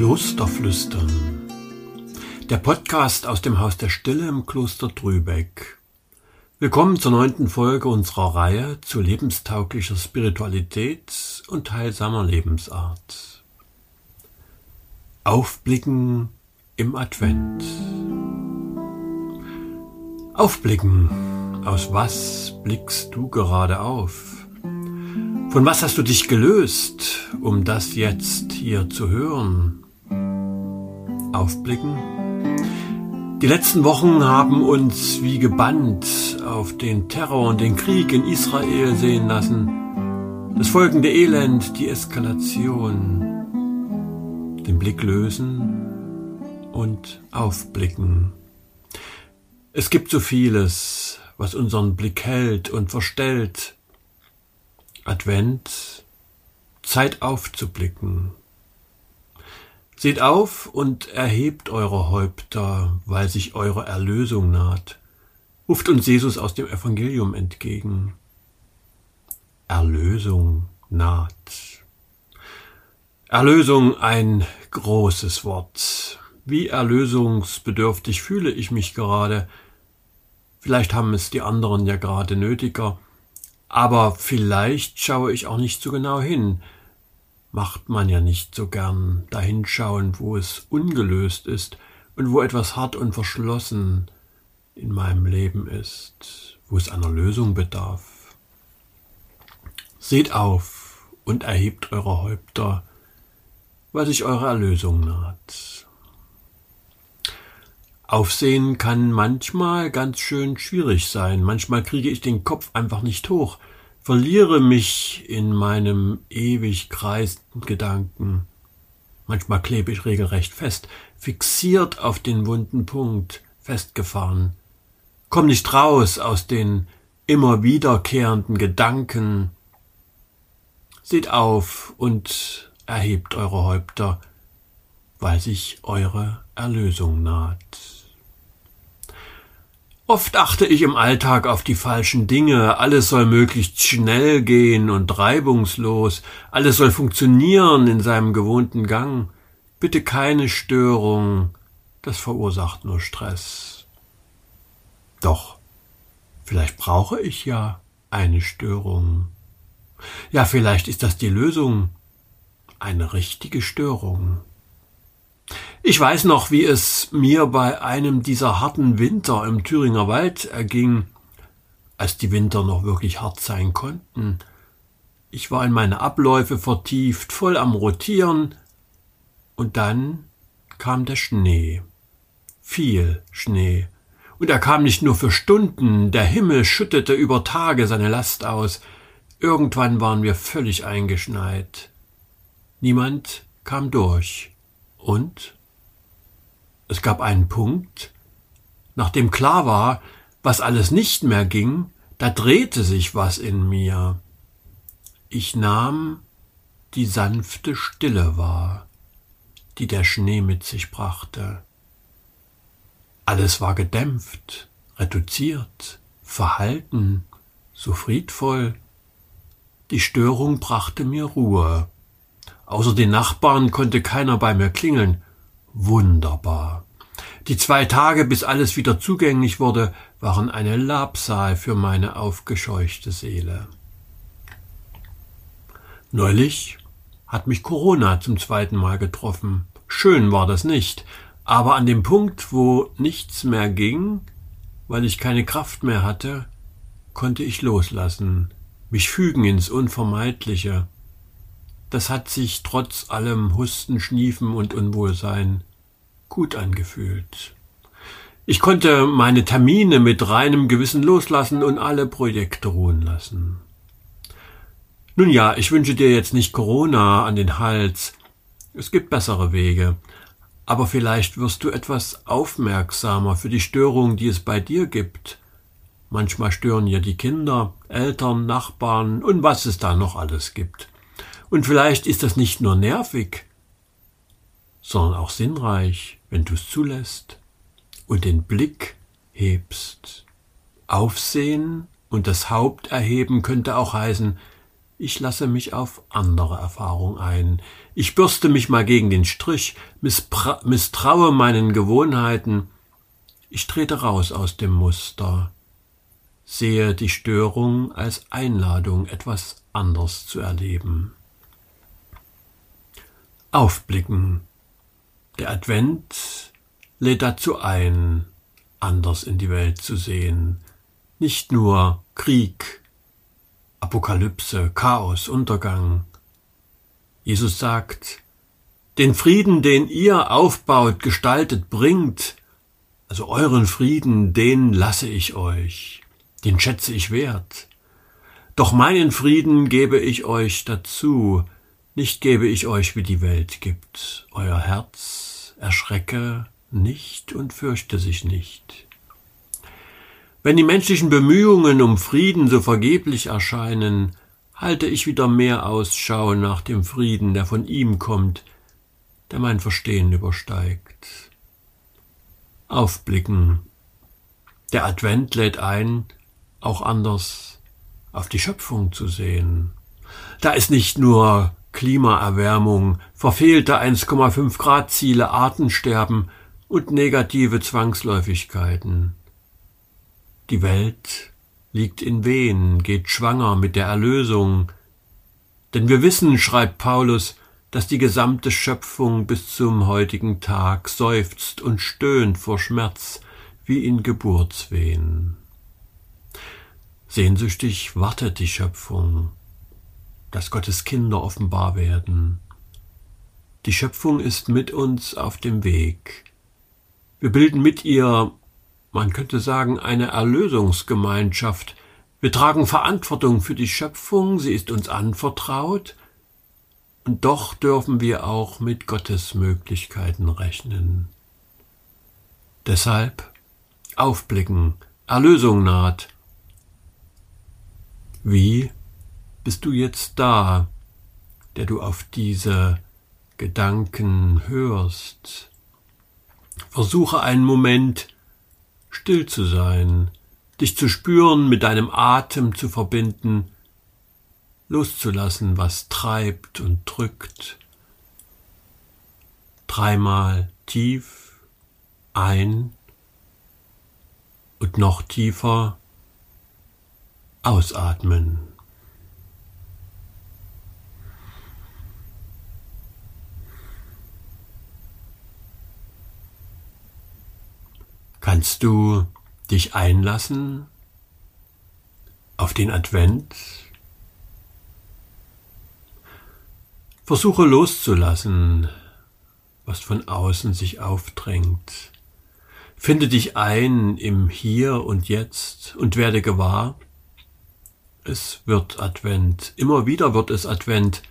Klosterflüstern. Der Podcast aus dem Haus der Stille im Kloster Trübeck. Willkommen zur neunten Folge unserer Reihe zu lebenstauglicher Spiritualität und heilsamer Lebensart. Aufblicken im Advent. Aufblicken. Aus was blickst du gerade auf? Von was hast du dich gelöst, um das jetzt hier zu hören? Aufblicken? Die letzten Wochen haben uns wie gebannt auf den Terror und den Krieg in Israel sehen lassen. Das folgende Elend, die Eskalation. Den Blick lösen und aufblicken. Es gibt so vieles, was unseren Blick hält und verstellt, Advent, Zeit aufzublicken. Seht auf und erhebt eure Häupter, weil sich eure Erlösung naht. Ruft uns Jesus aus dem Evangelium entgegen. Erlösung naht. Erlösung ein großes Wort. Wie erlösungsbedürftig fühle ich mich gerade. Vielleicht haben es die anderen ja gerade nötiger. Aber vielleicht schaue ich auch nicht so genau hin. Macht man ja nicht so gern dahinschauen, wo es ungelöst ist und wo etwas hart und verschlossen in meinem Leben ist, wo es einer Lösung bedarf. Seht auf und erhebt eure Häupter, weil sich eure Erlösung naht. Aufsehen kann manchmal ganz schön schwierig sein. Manchmal kriege ich den Kopf einfach nicht hoch, verliere mich in meinem ewig kreisenden Gedanken. Manchmal klebe ich regelrecht fest, fixiert auf den wunden Punkt, festgefahren. Komm nicht raus aus den immer wiederkehrenden Gedanken. Seht auf und erhebt eure Häupter, weil sich eure Erlösung naht. Oft achte ich im Alltag auf die falschen Dinge, alles soll möglichst schnell gehen und reibungslos, alles soll funktionieren in seinem gewohnten Gang. Bitte keine Störung, das verursacht nur Stress. Doch, vielleicht brauche ich ja eine Störung. Ja, vielleicht ist das die Lösung, eine richtige Störung. Ich weiß noch, wie es mir bei einem dieser harten Winter im Thüringer Wald erging, als die Winter noch wirklich hart sein konnten. Ich war in meine Abläufe vertieft, voll am Rotieren, und dann kam der Schnee. Viel Schnee. Und er kam nicht nur für Stunden, der Himmel schüttete über Tage seine Last aus. Irgendwann waren wir völlig eingeschneit. Niemand kam durch. Und es gab einen Punkt, nachdem klar war, was alles nicht mehr ging, da drehte sich was in mir. Ich nahm die sanfte Stille wahr, die der Schnee mit sich brachte. Alles war gedämpft, reduziert, verhalten, so friedvoll. Die Störung brachte mir Ruhe. Außer den Nachbarn konnte keiner bei mir klingeln, Wunderbar. Die zwei Tage, bis alles wieder zugänglich wurde, waren eine Labsal für meine aufgescheuchte Seele. Neulich hat mich Corona zum zweiten Mal getroffen. Schön war das nicht, aber an dem Punkt, wo nichts mehr ging, weil ich keine Kraft mehr hatte, konnte ich loslassen, mich fügen ins Unvermeidliche das hat sich trotz allem Husten, Schniefen und Unwohlsein gut angefühlt. Ich konnte meine Termine mit reinem Gewissen loslassen und alle Projekte ruhen lassen. Nun ja, ich wünsche dir jetzt nicht Corona an den Hals. Es gibt bessere Wege. Aber vielleicht wirst du etwas aufmerksamer für die Störungen, die es bei dir gibt. Manchmal stören ja die Kinder, Eltern, Nachbarn und was es da noch alles gibt. Und vielleicht ist das nicht nur nervig, sondern auch sinnreich, wenn du es zulässt und den Blick hebst. Aufsehen und das Haupt erheben könnte auch heißen, ich lasse mich auf andere Erfahrung ein. Ich bürste mich mal gegen den Strich, misstraue meinen Gewohnheiten. Ich trete raus aus dem Muster, sehe die Störung als Einladung, etwas anders zu erleben. Aufblicken. Der Advent lädt dazu ein, anders in die Welt zu sehen. Nicht nur Krieg, Apokalypse, Chaos, Untergang. Jesus sagt, den Frieden, den ihr aufbaut, gestaltet, bringt, also euren Frieden, den lasse ich euch, den schätze ich wert. Doch meinen Frieden gebe ich euch dazu, nicht gebe ich euch, wie die Welt gibt. Euer Herz erschrecke nicht und fürchte sich nicht. Wenn die menschlichen Bemühungen um Frieden so vergeblich erscheinen, halte ich wieder mehr Ausschau nach dem Frieden, der von ihm kommt, der mein Verstehen übersteigt. Aufblicken. Der Advent lädt ein, auch anders auf die Schöpfung zu sehen. Da ist nicht nur Klimaerwärmung, verfehlte 1,5 Grad Ziele, Artensterben und negative Zwangsläufigkeiten. Die Welt liegt in Wehen, geht schwanger mit der Erlösung. Denn wir wissen, schreibt Paulus, dass die gesamte Schöpfung bis zum heutigen Tag seufzt und stöhnt vor Schmerz wie in Geburtswehen. Sehnsüchtig wartet die Schöpfung, dass Gottes Kinder offenbar werden. Die Schöpfung ist mit uns auf dem Weg. Wir bilden mit ihr man könnte sagen, eine Erlösungsgemeinschaft. Wir tragen Verantwortung für die Schöpfung, sie ist uns anvertraut, und doch dürfen wir auch mit Gottes Möglichkeiten rechnen. Deshalb aufblicken, Erlösung naht. Wie bist du jetzt da, der du auf diese Gedanken hörst? Versuche einen Moment still zu sein, dich zu spüren, mit deinem Atem zu verbinden, loszulassen, was treibt und drückt. Dreimal tief ein und noch tiefer ausatmen. Kannst du dich einlassen auf den Advent? Versuche loszulassen, was von außen sich aufdrängt. Finde dich ein im Hier und Jetzt und werde gewahr, es wird Advent, immer wieder wird es Advent.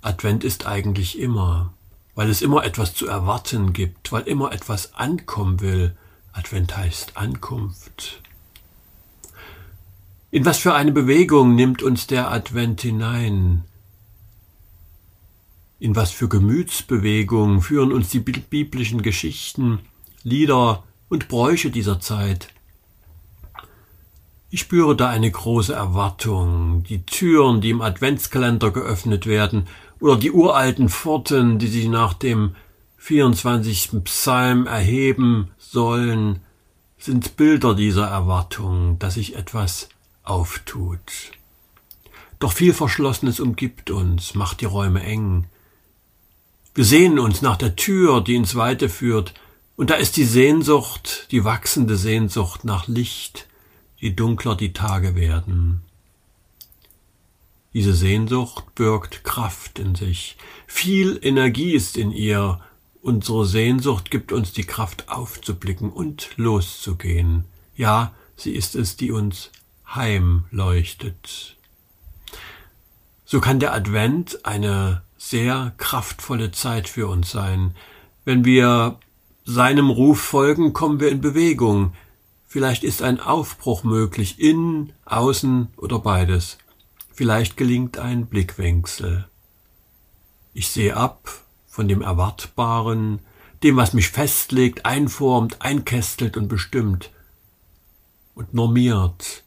Advent ist eigentlich immer weil es immer etwas zu erwarten gibt, weil immer etwas ankommen will. Advent heißt Ankunft. In was für eine Bewegung nimmt uns der Advent hinein? In was für Gemütsbewegungen führen uns die biblischen Geschichten, Lieder und Bräuche dieser Zeit? Ich spüre da eine große Erwartung, die Türen, die im Adventskalender geöffnet werden, oder die uralten Pforten, die sich nach dem 24. Psalm erheben sollen, sind Bilder dieser Erwartung, dass sich etwas auftut. Doch viel Verschlossenes umgibt uns, macht die Räume eng. Wir sehnen uns nach der Tür, die ins Weite führt, und da ist die Sehnsucht, die wachsende Sehnsucht nach Licht, je dunkler die Tage werden. Diese Sehnsucht birgt Kraft in sich. Viel Energie ist in ihr. Unsere Sehnsucht gibt uns die Kraft aufzublicken und loszugehen. Ja, sie ist es, die uns heimleuchtet. So kann der Advent eine sehr kraftvolle Zeit für uns sein. Wenn wir seinem Ruf folgen, kommen wir in Bewegung. Vielleicht ist ein Aufbruch möglich, innen, außen oder beides. Vielleicht gelingt ein Blickwechsel. Ich sehe ab von dem Erwartbaren, dem, was mich festlegt, einformt, einkästelt und bestimmt und normiert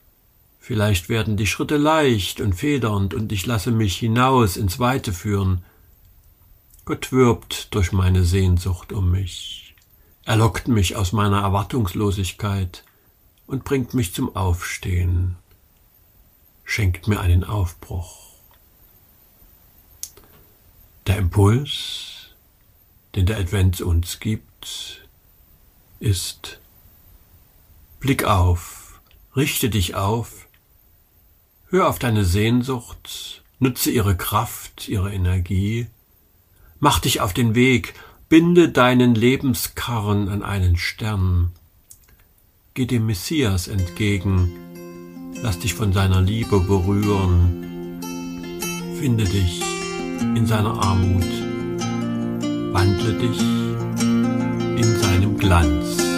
Vielleicht werden die Schritte leicht und federnd und ich lasse mich hinaus ins Weite führen. Gott wirbt durch meine Sehnsucht um mich. Er lockt mich aus meiner Erwartungslosigkeit und bringt mich zum Aufstehen, schenkt mir einen Aufbruch. Der Impuls, den der Advent uns gibt, ist Blick auf, richte dich auf, hör auf deine Sehnsucht, nutze ihre Kraft, ihre Energie, mach dich auf den Weg, binde deinen Lebenskarren an einen Stern, Geh dem Messias entgegen, lass dich von seiner Liebe berühren, finde dich in seiner Armut, wandle dich in seinem Glanz.